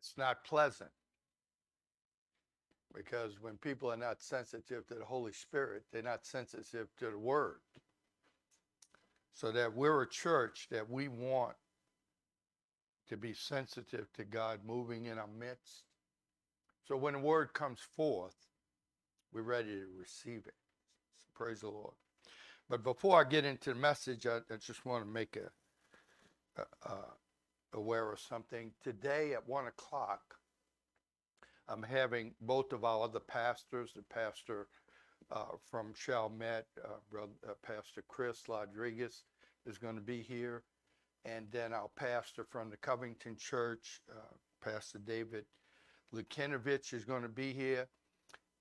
It's not pleasant. Because when people are not sensitive to the Holy Spirit, they're not sensitive to the Word. So that we're a church that we want to be sensitive to God moving in our midst. So when the Word comes forth, we're ready to receive it. So praise the Lord. But before I get into the message, I, I just want to make a, a, a aware of something. Today at one o'clock, I'm having both of our other pastors, the pastor uh, from Chalmette, uh, brother, uh, Pastor Chris Rodriguez is going to be here. And then our pastor from the Covington Church, uh, Pastor David Lukinovich is going to be here.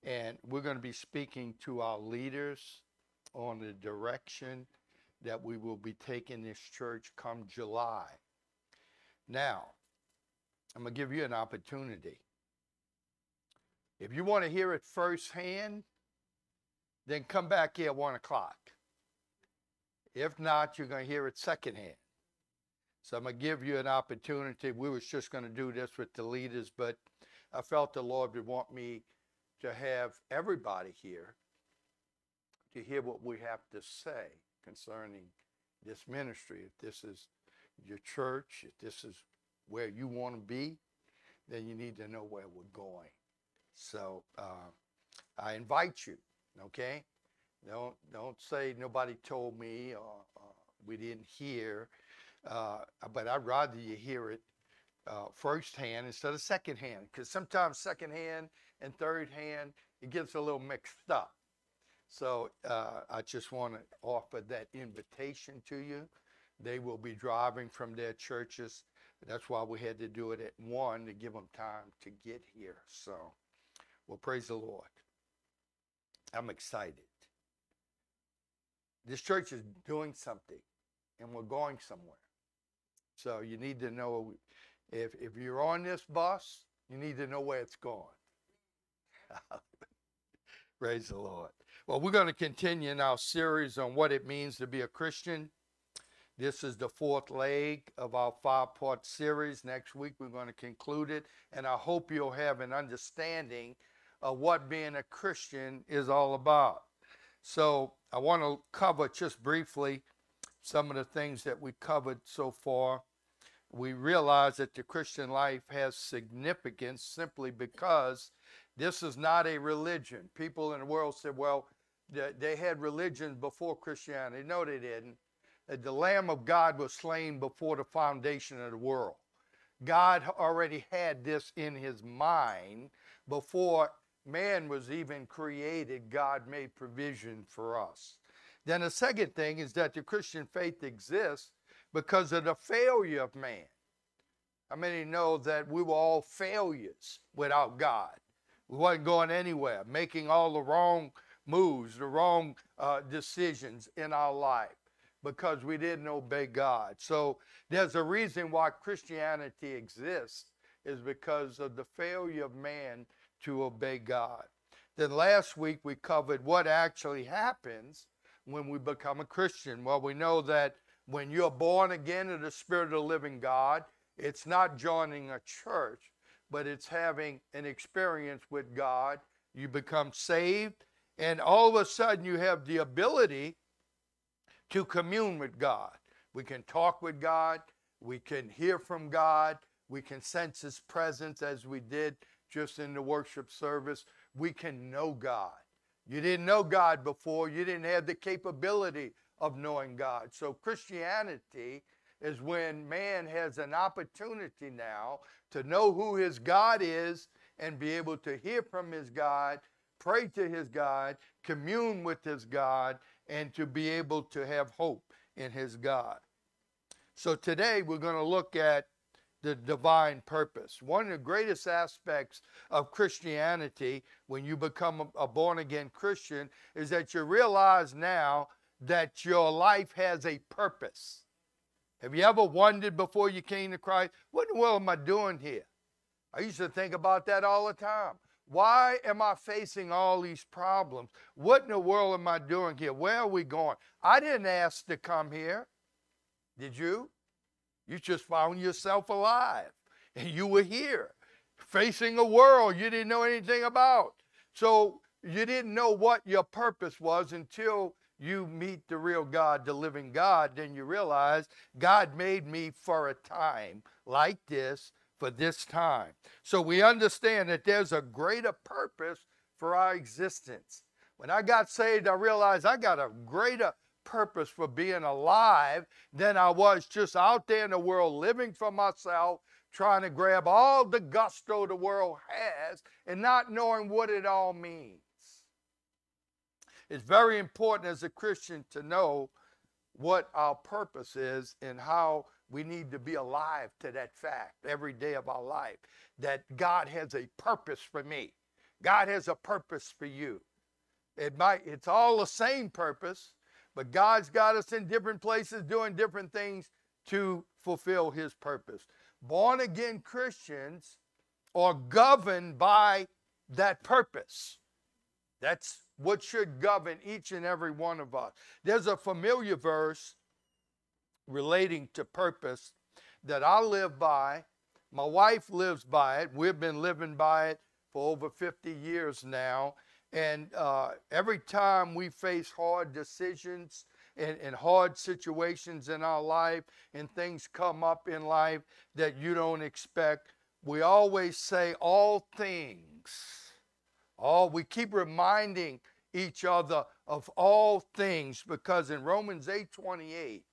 And we're going to be speaking to our leaders on the direction that we will be taking this church come July. Now, I'm going to give you an opportunity. If you want to hear it firsthand, then come back here at 1 o'clock. If not, you're going to hear it secondhand. So I'm going to give you an opportunity. We was just going to do this with the leaders, but I felt the Lord would want me to have everybody here to hear what we have to say concerning this ministry. If this is your church, if this is where you want to be, then you need to know where we're going. So uh, I invite you, okay? Don't don't say nobody told me or uh, we didn't hear, uh, but I'd rather you hear it uh, firsthand instead of secondhand, because sometimes secondhand and thirdhand, it gets a little mixed up. So uh, I just want to offer that invitation to you. They will be driving from their churches. That's why we had to do it at one to give them time to get here. So, well, praise the Lord. I'm excited. This church is doing something and we're going somewhere. So you need to know if, if you're on this bus, you need to know where it's going. Praise the Lord. Well, we're going to continue in our series on what it means to be a Christian. This is the fourth leg of our five part series. Next week, we're going to conclude it, and I hope you'll have an understanding of what being a Christian is all about. So, I want to cover just briefly some of the things that we covered so far. We realize that the Christian life has significance simply because this is not a religion. People in the world said, well, they had religion before Christianity. No, they didn't the Lamb of God was slain before the foundation of the world. God already had this in his mind before man was even created. God made provision for us. Then the second thing is that the Christian faith exists because of the failure of man. How many know that we were all failures without God? We wasn't going anywhere, making all the wrong moves, the wrong uh, decisions in our life because we didn't obey God. So there's a reason why Christianity exists is because of the failure of man to obey God. Then last week we covered what actually happens when we become a Christian. Well, we know that when you're born again of the Spirit of the living God, it's not joining a church, but it's having an experience with God. You become saved, and all of a sudden you have the ability to commune with God. We can talk with God. We can hear from God. We can sense His presence as we did just in the worship service. We can know God. You didn't know God before, you didn't have the capability of knowing God. So, Christianity is when man has an opportunity now to know who his God is and be able to hear from his God, pray to his God, commune with his God, and to be able to have hope in his God. So today we're going to look at the divine purpose. One of the greatest aspects of Christianity when you become a born again Christian is that you realize now that your life has a purpose. Have you ever wondered before you came to Christ, what in the world am I doing here? I used to think about that all the time. Why am I facing all these problems? What in the world am I doing here? Where are we going? I didn't ask to come here. Did you? You just found yourself alive and you were here. facing a world you didn't know anything about. So you didn't know what your purpose was until you meet the real God, the living God. Then you realize God made me for a time like this, for this time. So we understand that there's a greater purpose for our existence. When I got saved, I realized I got a greater purpose for being alive than I was just out there in the world living for myself, trying to grab all the gusto the world has and not knowing what it all means. It's very important as a Christian to know what our purpose is and how we need to be alive to that fact every day of our life that God has a purpose for me. God has a purpose for you. It might it's all the same purpose, but God's got us in different places doing different things to fulfill his purpose. Born again Christians are governed by that purpose. That's what should govern each and every one of us. There's a familiar verse relating to purpose that I live by. My wife lives by it. We've been living by it for over 50 years now. And uh, every time we face hard decisions and, and hard situations in our life and things come up in life that you don't expect, we always say all things. All we keep reminding each other of all things because in Romans 8 28,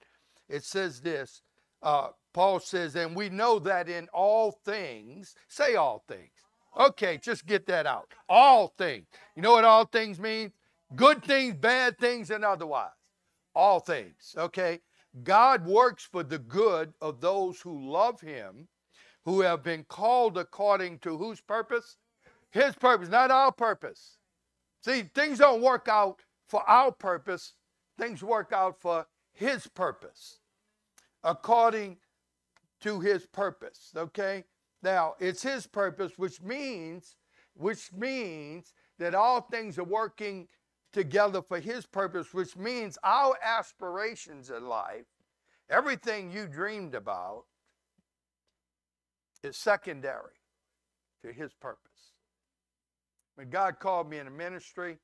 it says this uh, Paul says, and we know that in all things, say all things. Okay, just get that out. All things. You know what all things mean? Good things, bad things, and otherwise. All things. Okay? God works for the good of those who love him, who have been called according to whose purpose? His purpose, not our purpose. See, things don't work out for our purpose, things work out for his purpose, according to his purpose. Okay? Now, it's his purpose, which means, which means that all things are working together for his purpose, which means our aspirations in life, everything you dreamed about, is secondary to his purpose. When God called me in a ministry,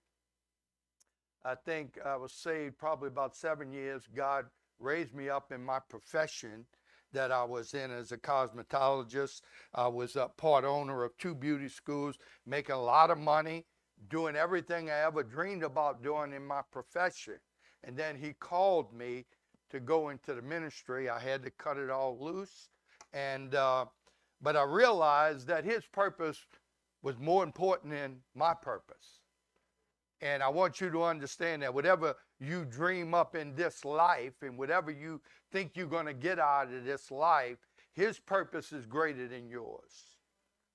I think I was saved probably about seven years. God raised me up in my profession that I was in as a cosmetologist. I was a part owner of two beauty schools, making a lot of money, doing everything I ever dreamed about doing in my profession. And then he called me to go into the ministry. I had to cut it all loose. And, uh, but I realized that his purpose was more important than my purpose. And I want you to understand that whatever you dream up in this life and whatever you think you're going to get out of this life, his purpose is greater than yours.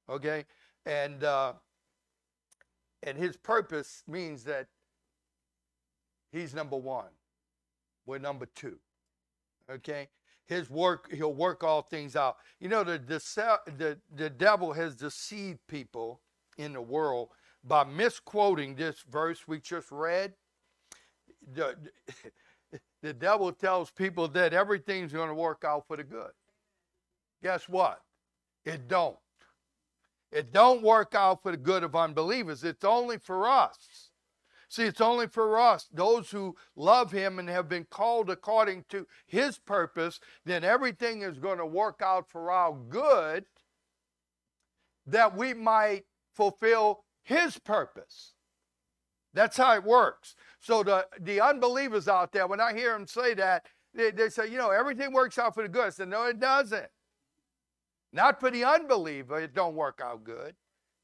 Okay? And uh, and his purpose means that he's number one. We're number two. Okay? His work, he'll work all things out. You know, the, the, the, the devil has deceived people in the world by misquoting this verse we just read. The, the devil tells people that everything's going to work out for the good. Guess what? It don't. It don't work out for the good of unbelievers. It's only for us. See, it's only for us, those who love him and have been called according to his purpose, then everything is going to work out for our good that we might fulfill his purpose. That's how it works. So the, the unbelievers out there, when I hear them say that, they, they say, you know, everything works out for the good. I said, no, it doesn't. Not for the unbeliever, it don't work out good.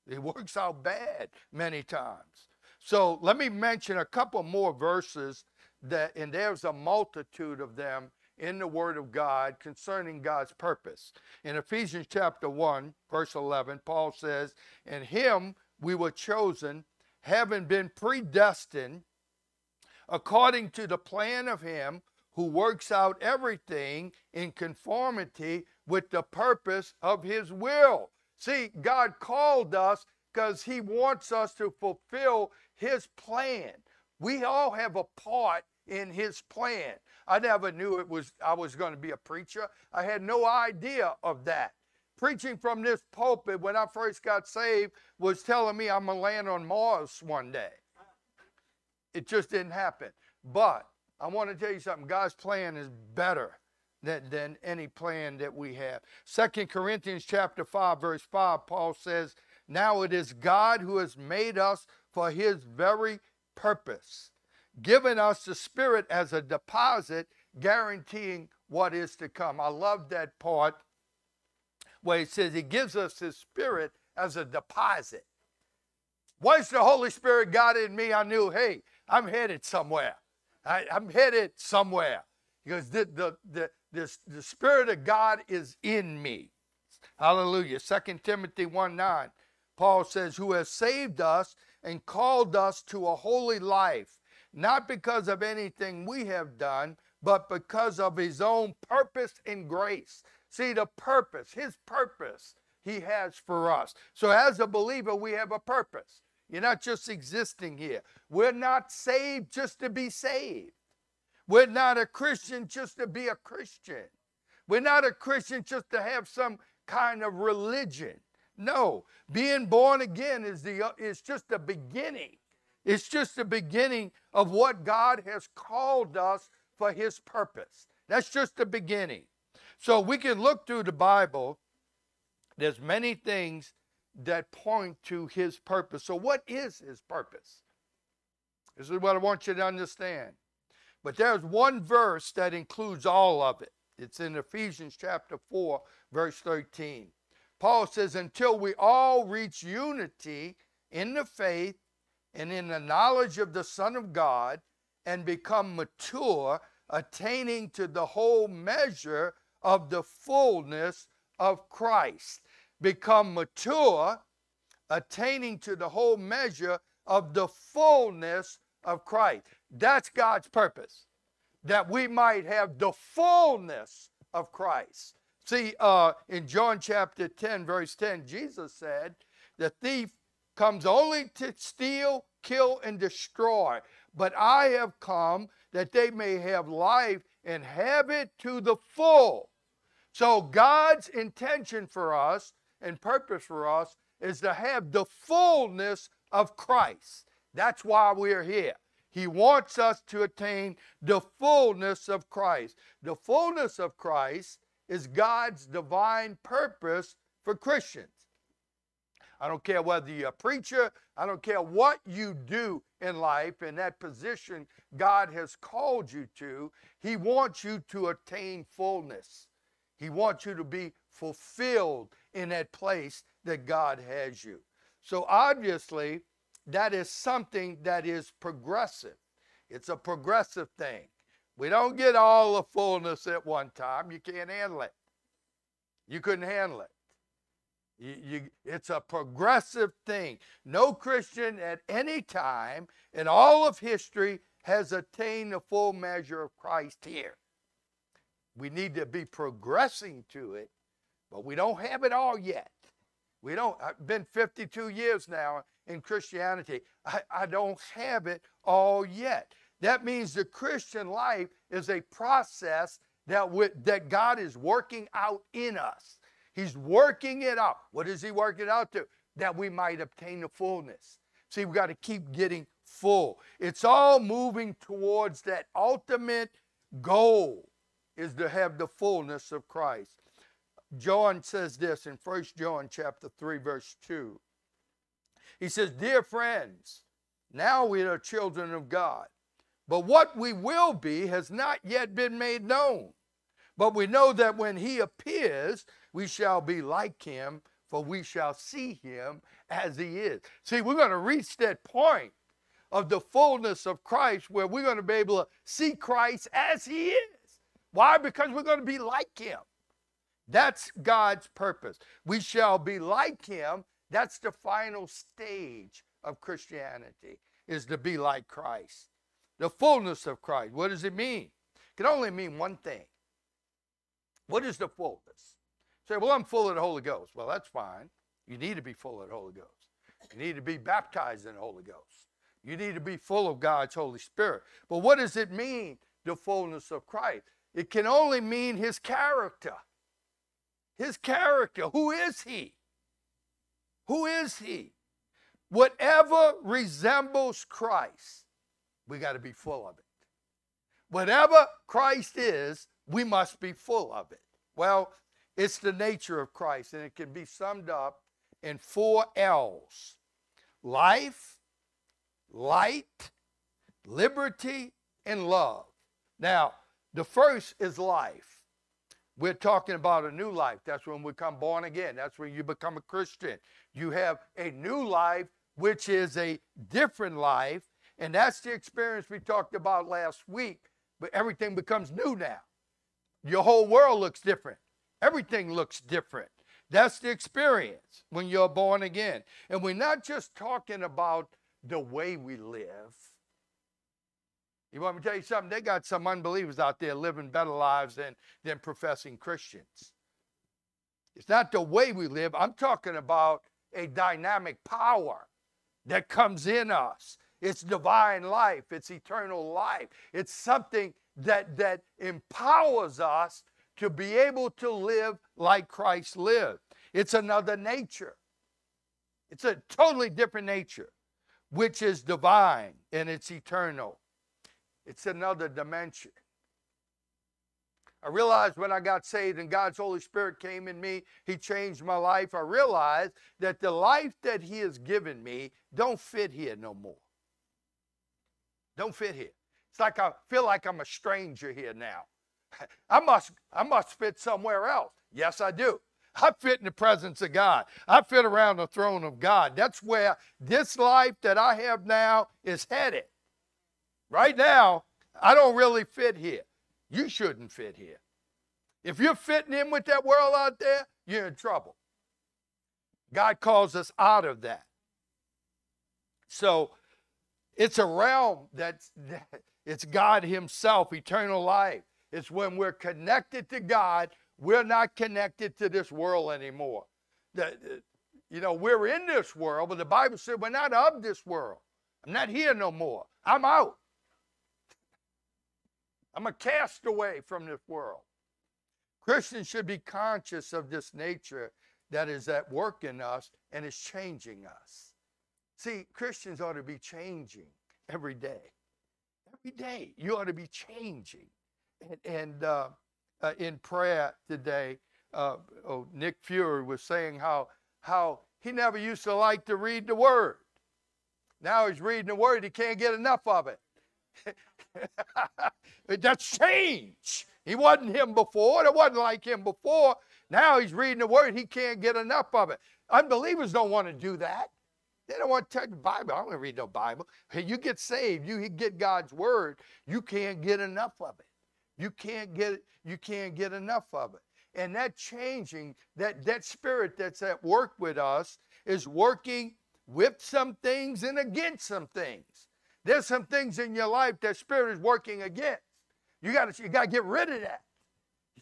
It works out bad many times. So let me mention a couple more verses that, and there's a multitude of them in the Word of God concerning God's purpose. In Ephesians chapter 1, verse 11, Paul says, In him we were chosen, having been predestined according to the plan of Him who works out everything in conformity with the purpose of His will. See, God called us because He wants us to fulfill His plan. We all have a part in His plan. I never knew it was I was going to be a preacher. I had no idea of that preaching from this pulpit when I first got saved was telling me I'm going to land on Mars one day. It just didn't happen. But I want to tell you something God's plan is better than, than any plan that we have. Second Corinthians chapter 5, verse 5, Paul says, Now it is God who has made us for his very purpose, given us the Spirit as a deposit, guaranteeing what is to come. I love that part where he says he gives us his Spirit as a deposit. Once the Holy Spirit got in me, I knew, hey, I'm headed somewhere. I, am headed somewhere because the, the, the, the, the Spirit of God is in me. Hallelujah. 2 Timothy 1 9, Paul says, Who has saved us and called us to a holy life, not because of anything we have done, but because of his own purpose and grace. See, the purpose, his purpose, he has for us. So, as a believer, we have a purpose. You're not just existing here. We're not saved just to be saved. We're not a Christian just to be a Christian. We're not a Christian just to have some kind of religion. No, being born again is the is just the beginning. It's just the beginning of what God has called us for his purpose. That's just the beginning. So we can look through the Bible. There's many things that point to his purpose. So what is his purpose? This is what I want you to understand. But there's one verse that includes all of it. It's in Ephesians chapter 4, verse 13. Paul says, Until we all reach unity in the faith and in the knowledge of the Son of God and become mature, attaining to the whole measure of the fullness of Christ. Become mature, attaining to the whole measure of the fullness of Christ. That's God's purpose, that we might have the fullness of Christ. See, uh, in John chapter 10, verse 10, Jesus said, The thief comes only to steal, kill, and destroy. But I have come that they may have life and have it to the full. So, God's intention for us and purpose for us is to have the fullness of Christ. That's why we're here. He wants us to attain the fullness of Christ. The fullness of Christ is God's divine purpose for Christians. I don't care whether you're a preacher, I don't care what you do in life in that position God has called you to, He wants you to attain fullness. He wants you to be fulfilled in that place that God has you. So obviously, that is something that is progressive. It's a progressive thing. We don't get all the fullness at one time. You can't handle it. You couldn't handle it. You, you, it's a progressive thing. No Christian at any time in all of history has attained the full measure of Christ here. We need to be progressing to it, but we don't have it all yet. We don't, I've been 52 years now in Christianity. I, I don't have it all yet. That means the Christian life is a process that, we, that God is working out in us. He's working it out. What is He working out to? That we might obtain the fullness. See, we've got to keep getting full. It's all moving towards that ultimate goal is to have the fullness of Christ. John says this in 1 John chapter 3 verse 2. He says, "Dear friends, now we are children of God, but what we will be has not yet been made known. But we know that when he appears, we shall be like him, for we shall see him as he is." See, we're going to reach that point of the fullness of Christ where we're going to be able to see Christ as he is. Why? Because we're going to be like him. That's God's purpose. We shall be like him. That's the final stage of Christianity, is to be like Christ. The fullness of Christ. What does it mean? It can only mean one thing. What is the fullness? Say, well, I'm full of the Holy Ghost. Well, that's fine. You need to be full of the Holy Ghost. You need to be baptized in the Holy Ghost. You need to be full of God's Holy Spirit. But what does it mean, the fullness of Christ? It can only mean his character. His character. Who is He? Who is He? Whatever resembles Christ, we got to be full of it. Whatever Christ is, we must be full of it. Well, it's the nature of Christ, and it can be summed up in four L's life, light, liberty, and love. Now, the first is life. We're talking about a new life. That's when we become born again. That's when you become a Christian. You have a new life, which is a different life. And that's the experience we talked about last week. But everything becomes new now. Your whole world looks different. Everything looks different. That's the experience when you're born again. And we're not just talking about the way we live. You want me to tell you something? They got some unbelievers out there living better lives than, than professing Christians. It's not the way we live. I'm talking about a dynamic power that comes in us. It's divine life, it's eternal life. It's something that, that empowers us to be able to live like Christ lived. It's another nature. It's a totally different nature, which is divine and it's eternal. It's another dimension. I realized when I got saved and God's Holy Spirit came in me, He changed my life. I realized that the life that He has given me don't fit here no more. Don't fit here. It's like I feel like I'm a stranger here now. I must, I must fit somewhere else. Yes, I do. I fit in the presence of God. I fit around the throne of God. That's where this life that I have now is headed. Right now, I don't really fit here. You shouldn't fit here. If you're fitting in with that world out there, you're in trouble. God calls us out of that. So it's a realm that's it's God Himself, eternal life. It's when we're connected to God, we're not connected to this world anymore. You know, we're in this world, but the Bible said we're not of this world. I'm not here no more. I'm out. I'm a castaway from this world. Christians should be conscious of this nature that is at work in us and is changing us. See, Christians ought to be changing every day. Every day, you ought to be changing. And, and uh, uh, in prayer today, uh, oh, Nick Fury was saying how, how he never used to like to read the Word. Now he's reading the Word, he can't get enough of it. That's change. He wasn't him before. It wasn't like him before. Now he's reading the word. He can't get enough of it. Unbelievers don't want to do that. They don't want to touch the Bible. I don't want to read no Bible. You get saved, you get God's word. You can't get enough of it. You can't get you can't get enough of it. And that changing, that that spirit that's at work with us is working with some things and against some things. There's some things in your life that spirit is working against. You got to you got to get rid of that.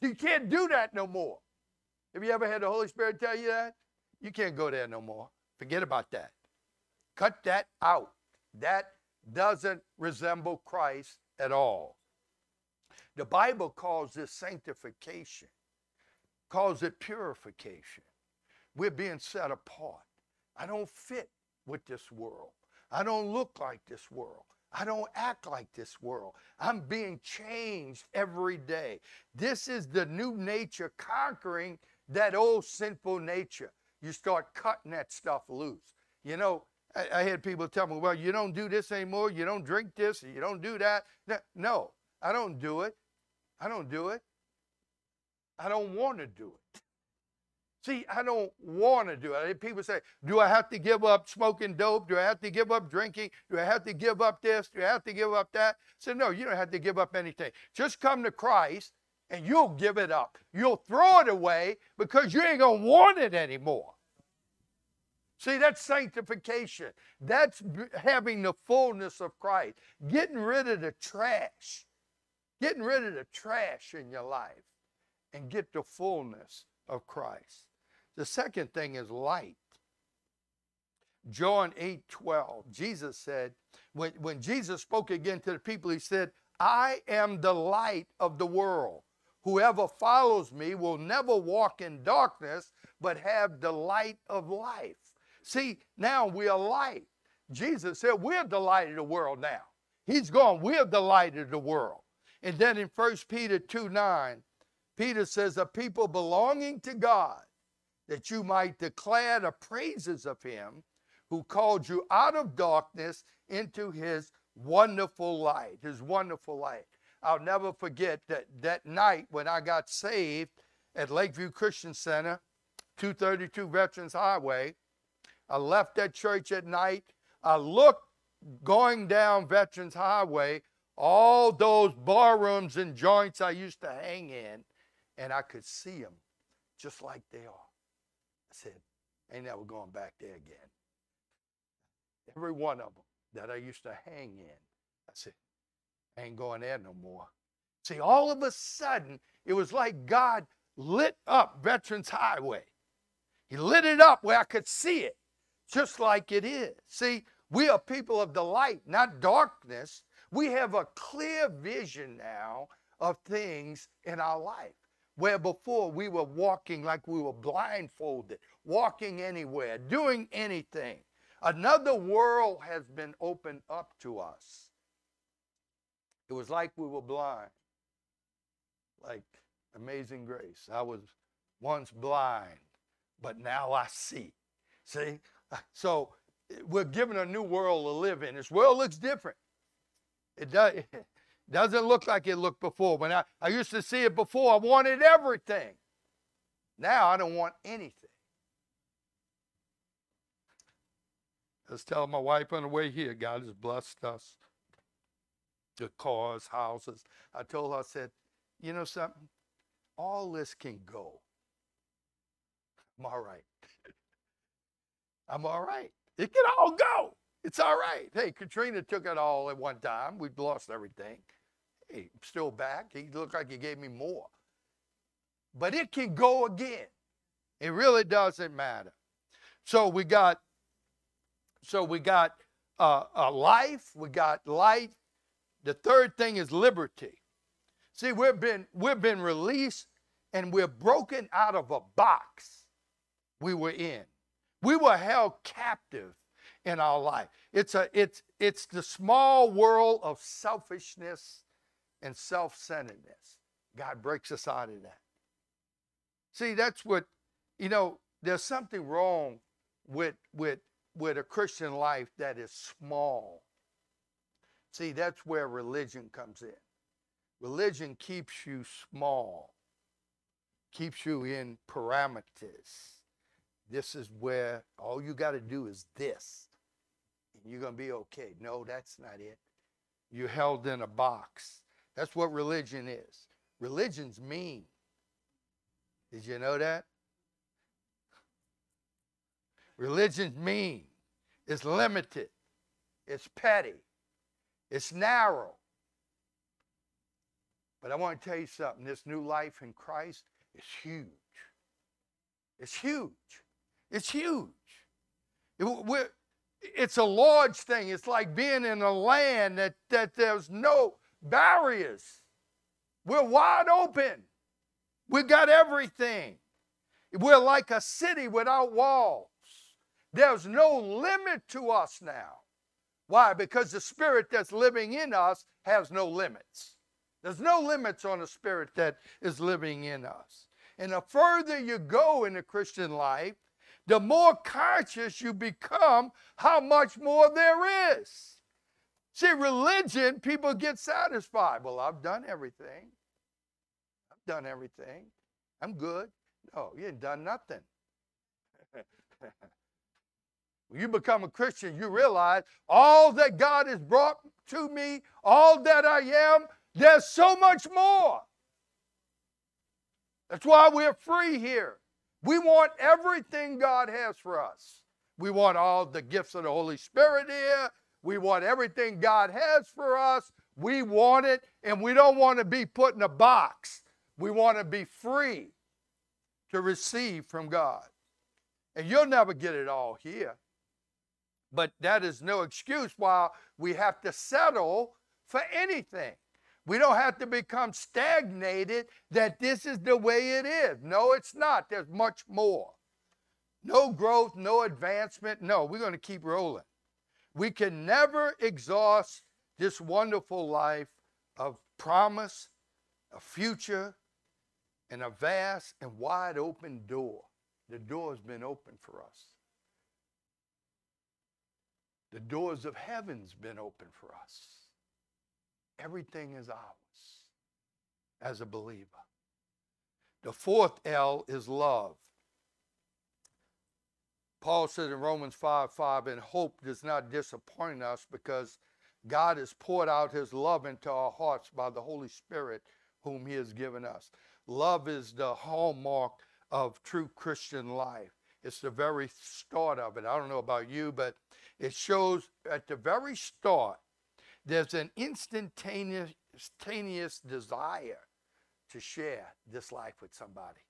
You can't do that no more. Have you ever had the Holy Spirit tell you that? You can't go there no more. Forget about that. Cut that out. That doesn't resemble Christ at all. The Bible calls this sanctification, calls it purification. We're being set apart. I don't fit with this world. I don't look like this world. I don't act like this world. I'm being changed every day. This is the new nature conquering that old sinful nature. You start cutting that stuff loose. You know, I, I, had people tell me, well, you don't do this anymore. You don't drink this. You don't do that. No, I don't do it. I don't do it. I don't want to do it. See, I don't want to do it. People say, Do I have to give up smoking dope? Do I have to give up drinking? Do I have to give up this? Do I have to give up that? Said, No, you don't have to give up anything. Just come to Christ and you'll give it up. You'll throw it away because you ain't going to want it anymore. See, that's sanctification. That's having the fullness of Christ, getting rid of the trash, getting rid of the trash in your life, and get the fullness of Christ. The second thing is light. John 8 12, Jesus said, when, when Jesus spoke again to the people, he said, I am the light of the world. Whoever follows me will never walk in darkness, but have the light of life. See, now we are light. Jesus said, We're the light of the world now. He's gone, we're the light of the world. And then in 1 Peter 2 9, Peter says, A people belonging to God, that you might declare the praises of him who called you out of darkness into his wonderful light, his wonderful light. I'll never forget that that night when I got saved at Lakeview Christian Center, 232 Veterans Highway. I left that church at night. I looked going down Veterans Highway, all those bar rooms and joints I used to hang in, and I could see them just like they are. I said, ain't never going back there again. Every one of them that I used to hang in, I said, ain't going there no more. See, all of a sudden, it was like God lit up Veterans Highway. He lit it up where I could see it, just like it is. See, we are people of the light, not darkness. We have a clear vision now of things in our life. Where before we were walking like we were blindfolded, walking anywhere, doing anything. Another world has been opened up to us. It was like we were blind, like Amazing Grace. I was once blind, but now I see. See? So we're given a new world to live in. This world looks different. It, does, doesn't look like it looked before. When I, I used to see it before, I wanted everything. Now I don't want anything. I was telling my wife on the way here, God has blessed us. The cars, houses. I told her, I said, you know something? All this can go. I'm all right. I'm all right. It can all go. It's all right. Hey, Katrina took it all at one time. We've lost everything. Hey, still back. He looked like he gave me more. But it can go again. It really doesn't matter. So we got so we got uh, a life, we got light. The third thing is liberty. See, we've been we've been released and we're broken out of a box we were in. We were held captive in our life. It's a it's it's the small world of selfishness and self-centeredness. God breaks us out of that. See, that's what you know, there's something wrong with with with a Christian life that is small. See, that's where religion comes in. Religion keeps you small, keeps you in parameters. This is where all you got to do is this, and you're going to be okay. No, that's not it. You're held in a box. That's what religion is. Religion's mean. Did you know that? Religion's mean, it's limited, it's petty, it's narrow. But I want to tell you something this new life in Christ is huge. It's huge. It's huge. It, it's a large thing. It's like being in a land that, that there's no barriers. We're wide open. We've got everything. We're like a city without walls. There's no limit to us now. Why? Because the spirit that's living in us has no limits. There's no limits on the spirit that is living in us. And the further you go in the Christian life, the more conscious you become how much more there is. See, religion, people get satisfied. Well, I've done everything. I've done everything. I'm good. No, you ain't done nothing. When you become a Christian, you realize all that God has brought to me, all that I am, there's so much more. That's why we're free here. We want everything God has for us. We want all the gifts of the Holy Spirit here. We want everything God has for us. We want it, and we don't want to be put in a box. We want to be free to receive from God. And you'll never get it all here. But that is no excuse why we have to settle for anything. We don't have to become stagnated that this is the way it is. No, it's not. There's much more. No growth, no advancement. No, we're going to keep rolling. We can never exhaust this wonderful life of promise, a future, and a vast and wide open door. The door has been open for us. The doors of heaven's been open for us. Everything is ours as a believer. The fourth L is love. Paul says in Romans 5 5, and hope does not disappoint us because God has poured out his love into our hearts by the Holy Spirit, whom he has given us. Love is the hallmark of true Christian life. It's the very start of it. I don't know about you, but it shows at the very start there's an instantaneous desire to share this life with somebody.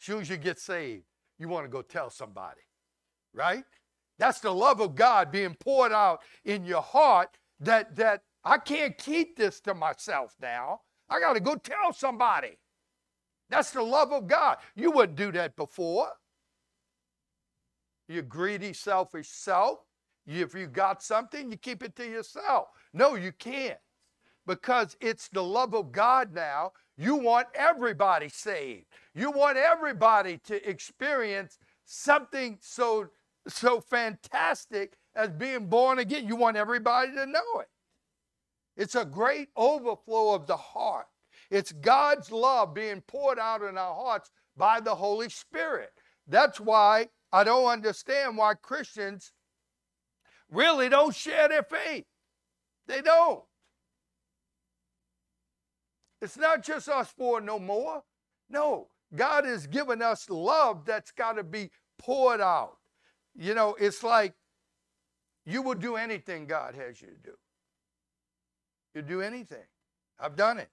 As soon as you get saved, you want to go tell somebody, right? That's the love of God being poured out in your heart that, that I can't keep this to myself now. I got to go tell somebody. That's the love of God. You wouldn't do that before. You greedy, selfish self. If you got something, you keep it to yourself. No, you can't. Because it's the love of God now. You want everybody saved. You want everybody to experience something so so fantastic as being born again. You want everybody to know it. It's a great overflow of the heart. It's God's love being poured out in our hearts by the Holy Spirit. That's why I don't understand why Christians really don't share their faith. They don't. It's not just us four no more. No, God has given us love that's got to be poured out. You know, it's like you will do anything God has you to do. You'll do anything. I've done it.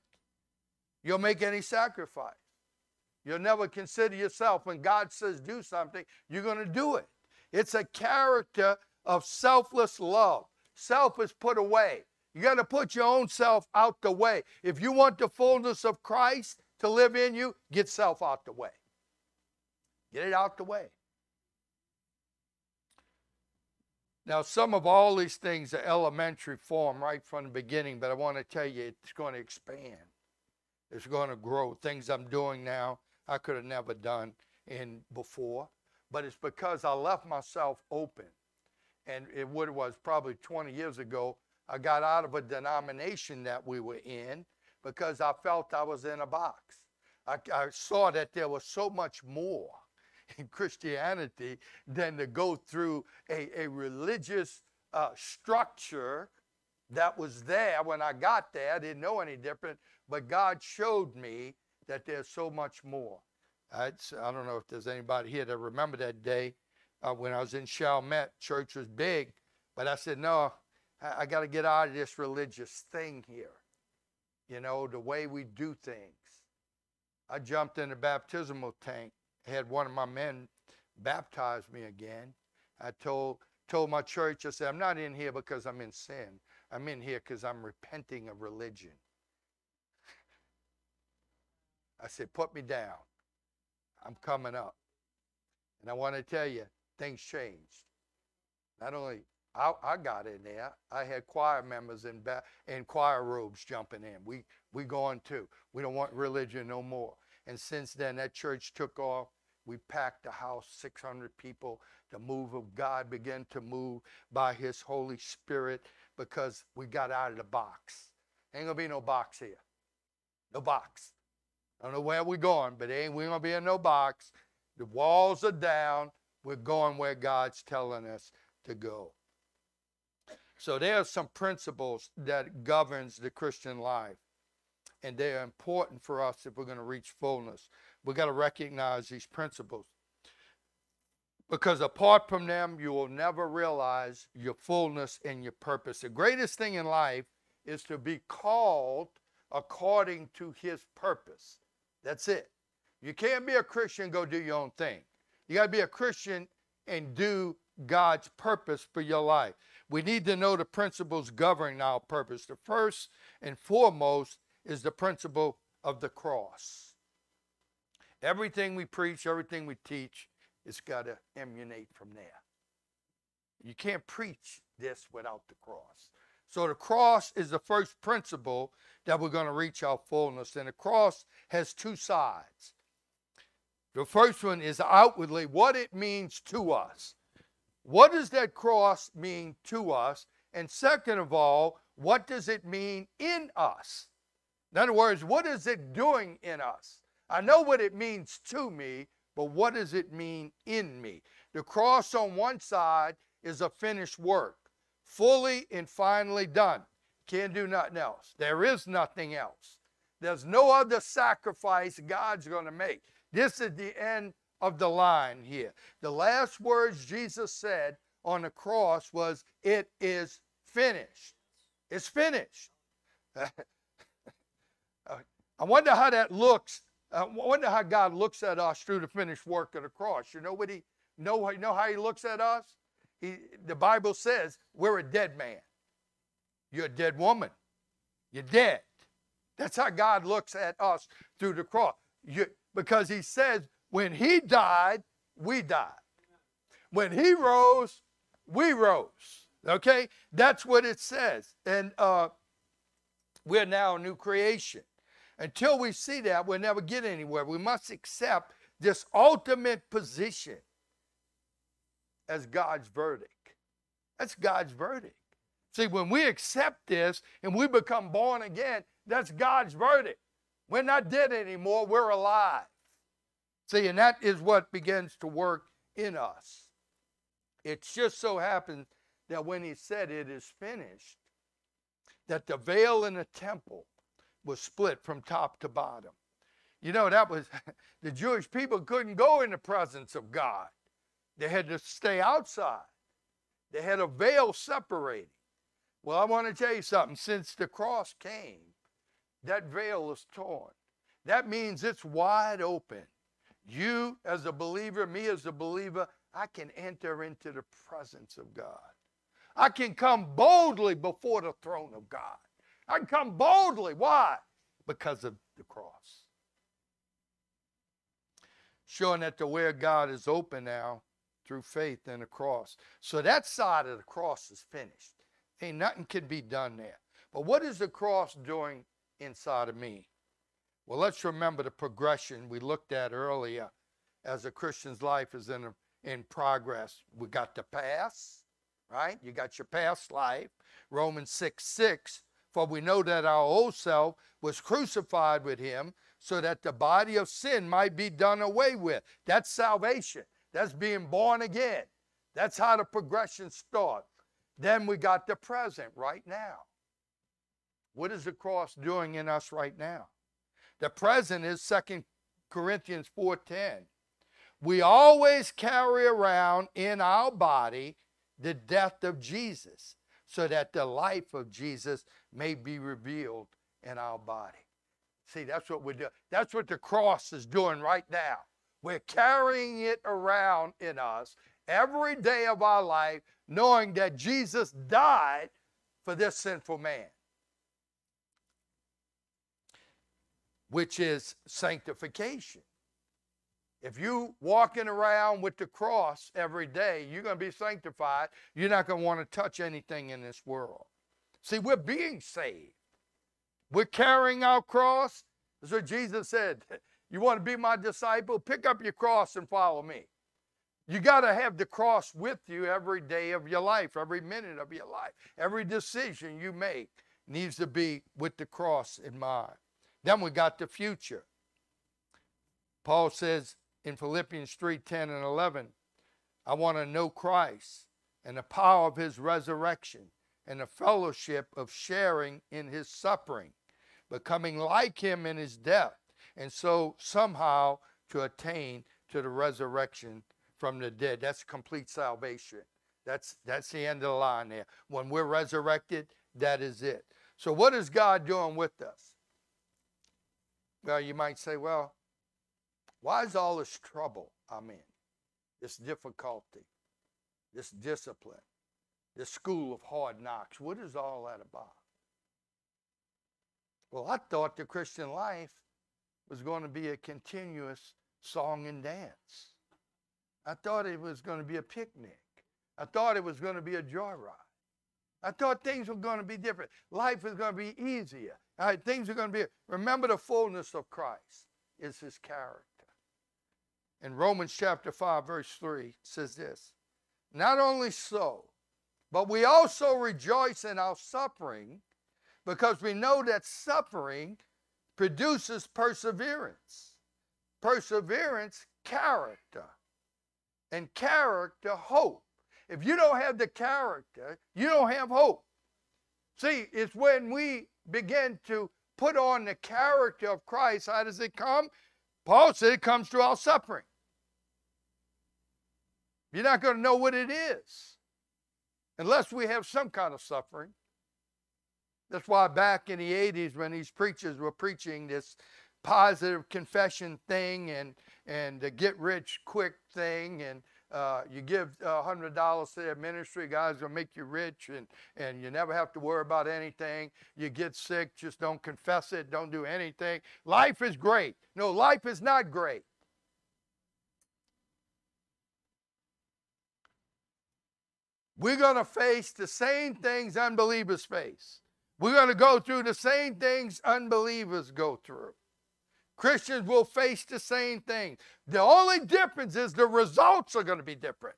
You'll make any sacrifice. You'll never consider yourself when God says do something, you're going to do it. It's a character of selfless love. Self is put away. You got to put your own self out the way. If you want the fullness of Christ to live in you, get self out the way. Get it out the way. Now, some of all these things are elementary form right from the beginning, but I want to tell you it's going to expand. It's going to grow. Things I'm doing now I could have never done in before, but it's because I left myself open. And it was probably 20 years ago, I got out of a denomination that we were in because I felt I was in a box. I, I saw that there was so much more in Christianity than to go through a, a religious uh, structure that was there when I got there. I didn't know any different, but God showed me that there's so much more. I'd, I don't know if there's anybody here that remember that day uh, when I was in Chalmette. Church was big, but I said, no, I, I got to get out of this religious thing here. You know, the way we do things. I jumped in the baptismal tank had one of my men baptize me again. I told told my church, I said, I'm not in here because I'm in sin. I'm in here because I'm repenting of religion. I said, put me down. I'm coming up. And I want to tell you, things changed. Not only I, I got in there, I had choir members in, ba- in choir robes jumping in. We we going too. We don't want religion no more. And since then, that church took off. We packed the house, 600 people. The move of God began to move by His Holy Spirit because we got out of the box. Ain't gonna be no box here. No box. I don't know where we're going, but ain't we gonna be in no box. The walls are down. We're going where God's telling us to go. So there are some principles that governs the Christian life and they are important for us if we're going to reach fullness. We've got to recognize these principles. Because apart from them, you will never realize your fullness and your purpose. The greatest thing in life is to be called according to his purpose. That's it. You can't be a Christian go do your own thing. You got to be a Christian and do God's purpose for your life. we need to know the principles governing our purpose. The first and foremost is the principle of the cross. Everything we preach, everything we teach, it's got to emanate from there. You can't preach this without the cross. So the cross is the first principle that we're going to reach our fullness. And the cross has two sides. The first one is outwardly what it means to us. What does that cross mean to us? And second of all, what does it mean in us? In other words, what is it doing in us? I know what it means to me, but what does it mean in me? The cross on one side is a finished work, fully and finally done. Can't do nothing else. There is nothing else. There's no other sacrifice God's going to make. This is the end of the line here. The last words Jesus said on the cross was, It is finished. It's finished. I wonder how that looks. I wonder how God looks at us through the finished work of the cross. You know what he know, you know how he looks at us? He, the Bible says we're a dead man. You're a dead woman. You're dead. That's how God looks at us through the cross. You, because he says when he died, we died. When he rose, we rose. Okay? That's what it says. And uh, we're now a new creation. Until we see that, we'll never get anywhere. We must accept this ultimate position as God's verdict. That's God's verdict. See, when we accept this and we become born again, that's God's verdict. We're not dead anymore, we're alive. See, and that is what begins to work in us. It just so happens that when he said it is finished, that the veil in the temple was split from top to bottom. You know, that was the Jewish people couldn't go in the presence of God. They had to stay outside. They had a veil separating. Well, I want to tell you something. Since the cross came, that veil is torn. That means it's wide open. You, as a believer, me as a believer, I can enter into the presence of God. I can come boldly before the throne of God. I can come boldly. Why? Because of the cross. Showing that the way of God is open now through faith in the cross. So that side of the cross is finished. Ain't nothing can be done there. But what is the cross doing inside of me? Well, let's remember the progression we looked at earlier as a Christian's life is in, in progress. We got the past, right? You got your past life. Romans 6 6. For we know that our old self was crucified with him so that the body of sin might be done away with. That's salvation. That's being born again. That's how the progression starts. Then we got the present right now. What is the cross doing in us right now? The present is Second Corinthians 4:10. We always carry around in our body the death of Jesus so that the life of Jesus may be revealed in our body. See, that's what we're doing. That's what the cross is doing right now. We're carrying it around in us every day of our life, knowing that Jesus died for this sinful man, which is sanctification. If you walking around with the cross every day, you're going to be sanctified. You're not going to want to touch anything in this world. See, we're being saved. We're carrying our cross. That's what Jesus said. You want to be my disciple? Pick up your cross and follow me. You got to have the cross with you every day of your life, every minute of your life. Every decision you make needs to be with the cross in mind. Then we got the future. Paul says, in Philippians 3 10 and 11. I want to know Christ and the power of his resurrection and the fellowship of sharing in his suffering, becoming like him in his death, and so somehow to attain to the resurrection from the dead. That's complete salvation. That's that's the end of the line there. When we're resurrected, that is it. So what is God doing with us? Well, you might say, well, why is all this trouble I'm in? This difficulty, this discipline. The school of hard knocks. What is all that about? Well, I thought the Christian life was going to be a continuous song and dance. I thought it was going to be a picnic. I thought it was going to be a joyride. I thought things were going to be different. Life was going to be easier. All right, things are going to be. Remember the fullness of Christ is his character. In Romans chapter 5, verse 3, says this Not only so, but we also rejoice in our suffering because we know that suffering produces perseverance. Perseverance, character. And character, hope. If you don't have the character, you don't have hope. See, it's when we begin to put on the character of Christ. How does it come? Paul said it comes through our suffering. You're not going to know what it is unless we have some kind of suffering. That's why back in the 80s, when these preachers were preaching this positive confession thing and, and the get rich quick thing and uh, you give a hundred dollars to their ministry, guys will make you rich, and and you never have to worry about anything. You get sick, just don't confess it, don't do anything. Life is great. No, life is not great. We're going to face the same things unbelievers face. We're going to go through the same things unbelievers go through. Christians will face the same thing. The only difference is the results are going to be different.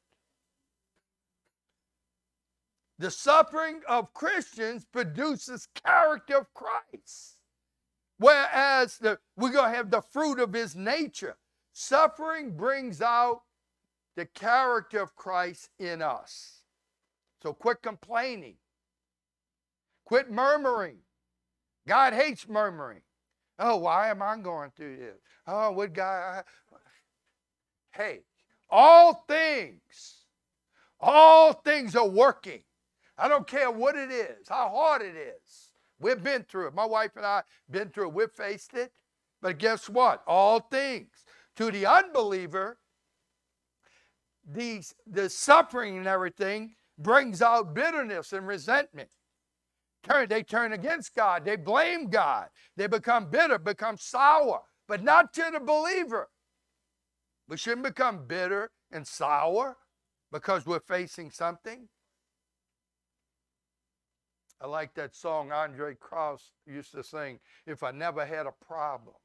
The suffering of Christians produces character of Christ. Whereas the, we're going to have the fruit of his nature. Suffering brings out the character of Christ in us. So quit complaining. Quit murmuring. God hates murmuring. Oh, why am I going through this? Oh, what God? Hey, all things, all things are working. I don't care what it is, how hard it is. We've been through it. My wife and I been through it. We've faced it. But guess what? All things. To the unbeliever, these the suffering and everything brings out bitterness and resentment turn, they turn against God. They blame God. They become bitter, become sour, but not to the believer. We shouldn't become bitter and sour because we're facing something. I like that song Andraé Crouch used to sing If I never had a problem,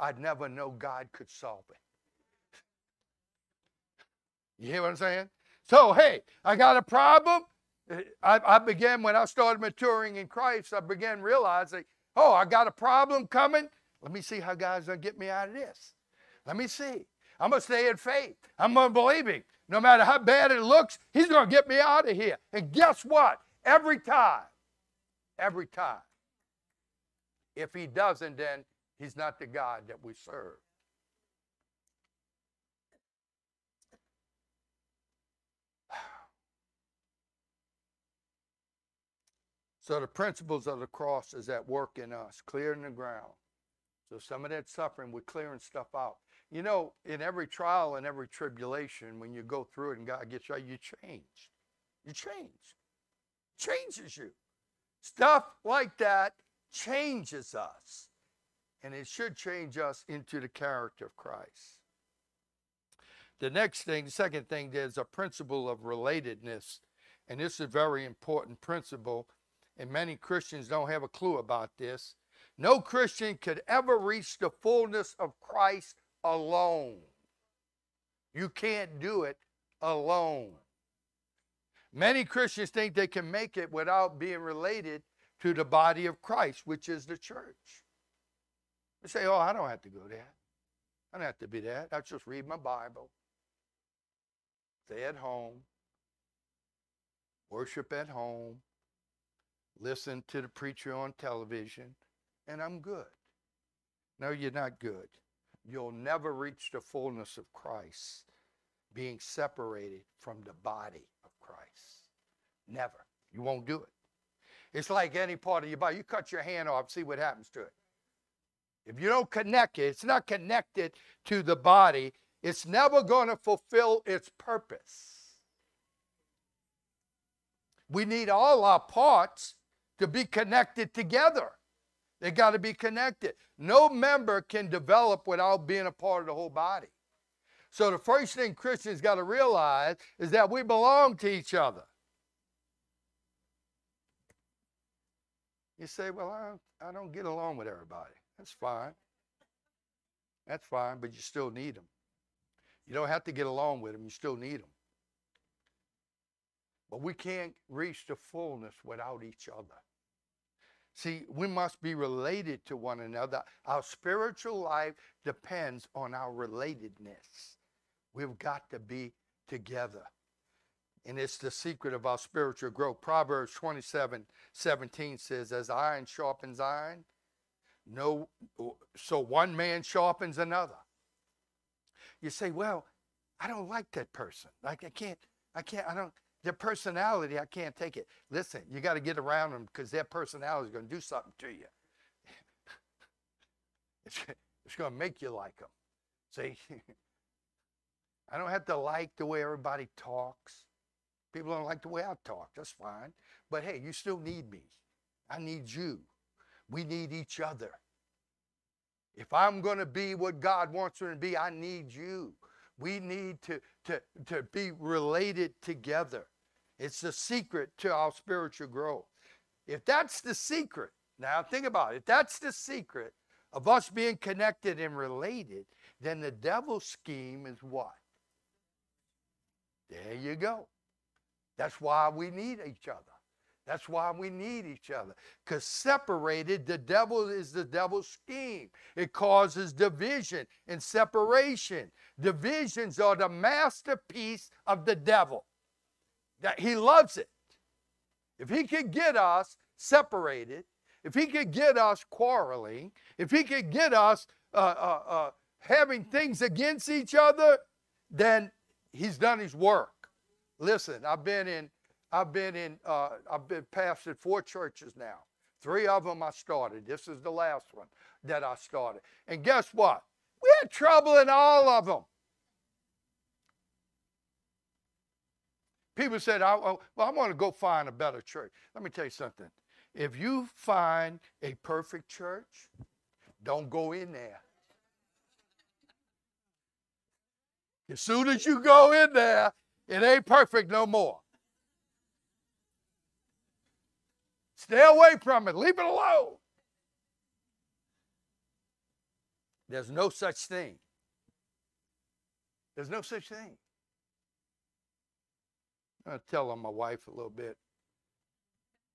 I'd never know God could solve it. You hear what I'm saying? So, hey, I got a problem. I, I began, when I started maturing in Christ, I began realizing, oh, I got a problem coming. Let me see how God's going to get me out of this. Let me see. I'm going to stay in faith. I'm going to believe Him. No matter how bad it looks, He's going to get me out of here. And guess what? Every time, every time, if He doesn't, then He's not the God that we serve. So the principles of the cross is at work in us, clearing the ground. So some of that suffering, we're clearing stuff out. You know, in every trial and every tribulation, when you go through it and God gets you, you change. You change. Changes you. Stuff like that changes us. And it should change us into the character of Christ. The next thing, the second thing, there's a principle of relatedness. And this is a very important principle and many Christians don't have a clue about this. No Christian could ever reach the fullness of Christ alone. You can't do it alone. Many Christians think they can make it without being related to the body of Christ, which is the church. They say, oh, I don't have to go there. I don't have to be that. I'll just read my Bible, stay at home, worship at home, listen to the preacher on television, and I'm good. No, you're not good. You'll never reach the fullness of Christ being separated from the body of Christ. Never. You won't do it. It's like any part of your body. You cut your hand off, see what happens to it. If you don't connect it, it's not connected to the body, it's never going to fulfill its purpose. We need all our parts to be connected together. They got to be connected. No member can develop without being a part of the whole body. So the first thing Christians got to realize is that we belong to each other. You say, well, I, I don't get along with everybody. That's fine. That's fine, but you still need them. You don't have to get along with them, you still need them. But we can't reach the fullness without each other. See, we must be related to one another. Our spiritual life depends on our relatedness. We've got to be together. And it's the secret of our spiritual growth. Proverbs 27 17 says, As iron sharpens iron, no, so one man sharpens another. You say, Well, I don't like that person. Like I can't, I can't, I don't, their personality, I can't take it. Listen, you got to get around them because their personality is going to do something to you. it's, it's going to make you like them. See? I don't have to like the way everybody talks. People don't like the way I talk. That's fine. But hey, you still need me. I need you. We need each other. If I'm going to be what God wants me to be, I need you. We need to, to, to be related together. It's the secret to our spiritual growth. If that's the secret, now think about it. If that's the secret of us being connected and related, then the devil's scheme is what? There you go. That's why we need each other. That's why we need each other. Because separated, the devil is the devil's scheme. It causes division and separation. Divisions are the masterpiece of the devil. That he loves it. If he could get us separated, if he could get us quarreling, if he could get us uh, uh, uh, having things against each other, then he's done his work. Listen, I've been in I've been in, uh, I've been pastored four churches now. Three of them I started. This is the last one that I started. And guess what? We had trouble in all of them. People said, I, well, I want to go find a better church. Let me tell you something. If you find a perfect church, don't go in there. As soon as you go in there, it ain't perfect no more. Stay away from it. Leave it alone. There's no such thing. There's no such thing. I'll tell on my wife a little bit.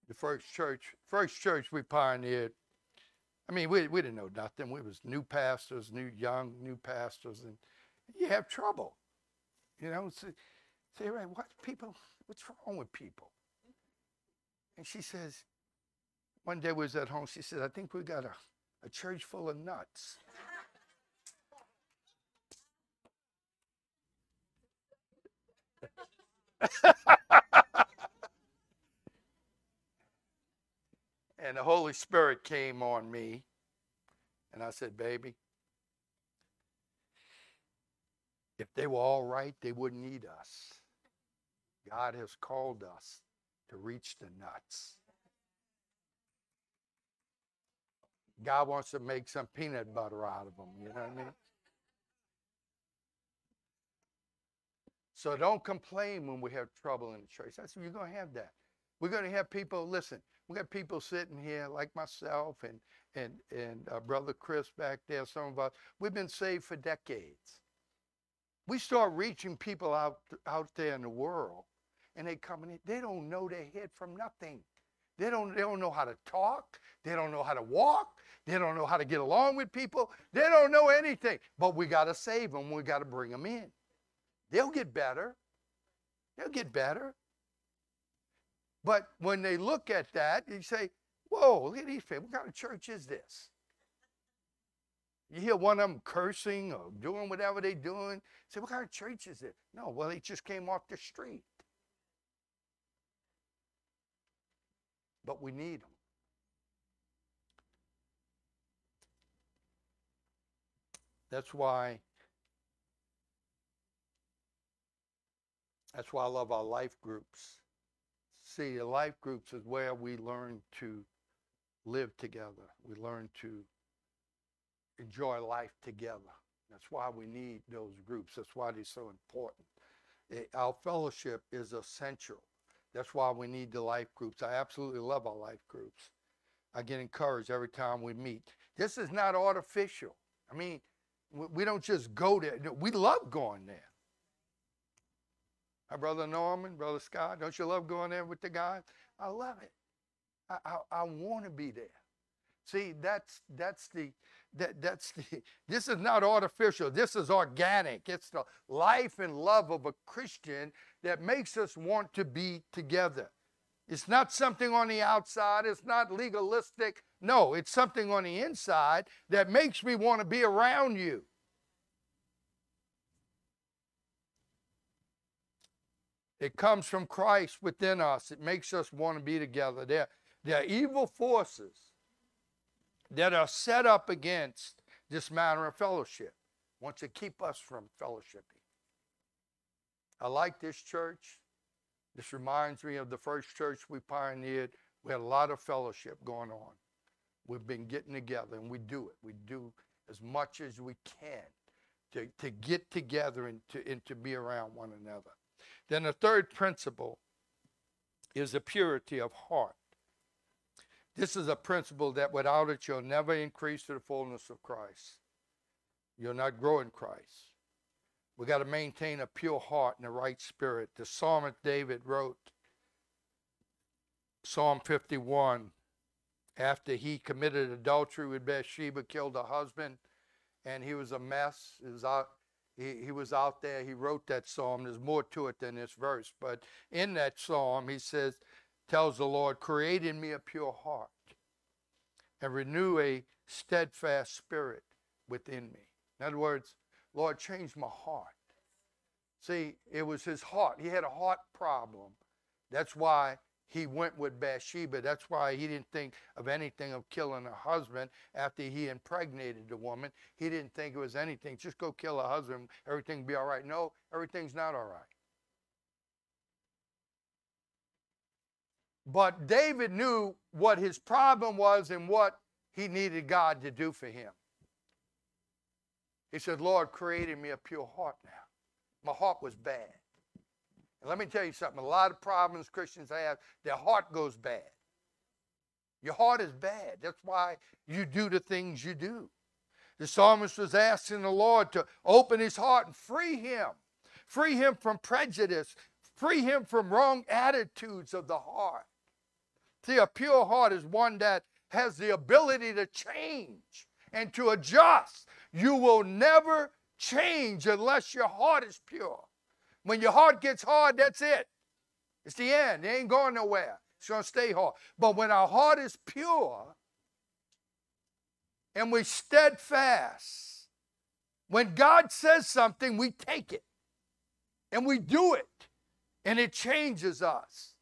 The first church, first church we pioneered. I mean, we, we didn't know nothing. We was new pastors, new young new pastors, and you have trouble. You know, say, say right, what people? What's wrong with people? And she says, one day we was at home. She said, I think we got a, a church full of nuts. and the Holy Spirit came on me. And I said, Baby, if they were all right, they wouldn't need us. God has called us to reach the nuts. God wants to make some peanut butter out of them. You know what I mean? So don't complain when we have trouble in the church. That's you're going to have that. We're going to have people. Listen, we got people sitting here like myself and and and uh, brother Chris back there. Some of us we've been saved for decades. We start reaching people out out there in the world, and they come in. They don't know their head from nothing. They don't, they don't know how to talk. They don't know how to walk. They don't know how to get along with people. They don't know anything. But we got to save them. We got to bring them in. They'll get better. They'll get better. But when they look at that, you say, whoa, look at these people. What kind of church is this? You hear one of them cursing or doing whatever they're doing. Say, what kind of church is it? No, well, they just came off the street. But we need them. That's why that's why I love our life groups See, life groups is where we learn to live together. We learn to enjoy life together. That's why we need those groups. That's why they're so important. It, our fellowship is essential. That's why we need the life groups. I absolutely love our life groups. I get encouraged every time we meet. This is not artificial. I mean, we don't just go there. We love going there. My brother Norman, brother Scott, don't you love going there with the guys? I love it. I, I, I want to be there. See, that's that's the that that's the this is not artificial. This is organic. It's the life and love of a Christian that makes us want to be together. It's not something on the outside, it's not legalistic. No, it's something on the inside that makes me want to be around you. It comes from Christ within us. It makes us want to be together. There, there are evil forces that are set up against this matter of fellowship, wants to keep us from fellowshipping. I like this church. This reminds me of the first church we pioneered. We had a lot of fellowship going on. We've been getting together and we do it. We do as much as we can to, to get together and to, and to be around one another. Then the third principle is the purity of heart. This is a principle that without it, you'll never increase to the fullness of Christ. You'll not grow in Christ. We got to maintain a pure heart and a right spirit. The psalmist David wrote Psalm 51 after he committed adultery with Bathsheba, killed her husband, and he was a mess. It was out, he, he was out there. He wrote that psalm. There's more to it than this verse. But in that psalm, he says, tells the Lord, create in me a pure heart and renew a steadfast spirit within me. In other words, Lord, change my heart. See, it was his heart. He had a heart problem. That's why he went with Bathsheba. That's why he didn't think of anything of killing her husband after he impregnated the woman. He didn't think it was anything. Just go kill her husband. Everything be all right. No, everything's not all right. But David knew what his problem was and what he needed God to do for him. He said, Lord, created me a pure heart now. My heart was bad. And let me tell you something a lot of problems Christians have, their heart goes bad. Your heart is bad. That's why you do the things you do. The psalmist was asking the Lord to open his heart and free him, free him from prejudice, free him from wrong attitudes of the heart. See, a pure heart is one that has the ability to change and to adjust. You will never change unless your heart is pure. When your heart gets hard, that's it. It's the end. It ain't going nowhere. It's going to stay hard. But when our heart is pure and we're steadfast, when God says something, we take it and we do it and it changes us.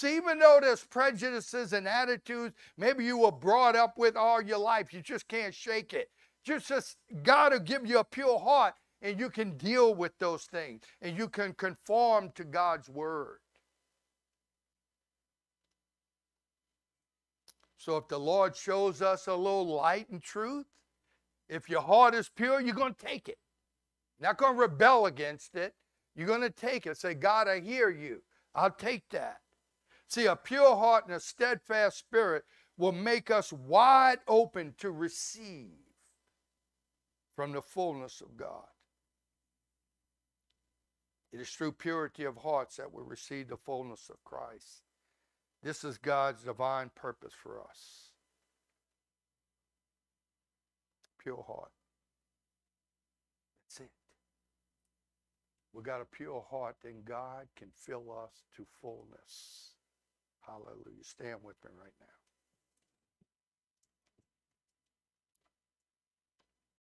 So even though there's prejudices and attitudes, maybe you were brought up with all your life, you just can't shake it. Just, just God will give you a pure heart and you can deal with those things and you can conform to God's word. So if the Lord shows us a little light and truth, if your heart is pure, you're going to take it. Not going to rebel against it. You're going to take it. Say, God, I hear you. I'll take that. See, a pure heart and a steadfast spirit will make us wide open to receive from the fullness of God. It is through purity of hearts that we receive the fullness of Christ. This is God's divine purpose for us. Pure heart. That's it. We got a pure heart, then God can fill us to fullness. Hallelujah. Stand with me right now.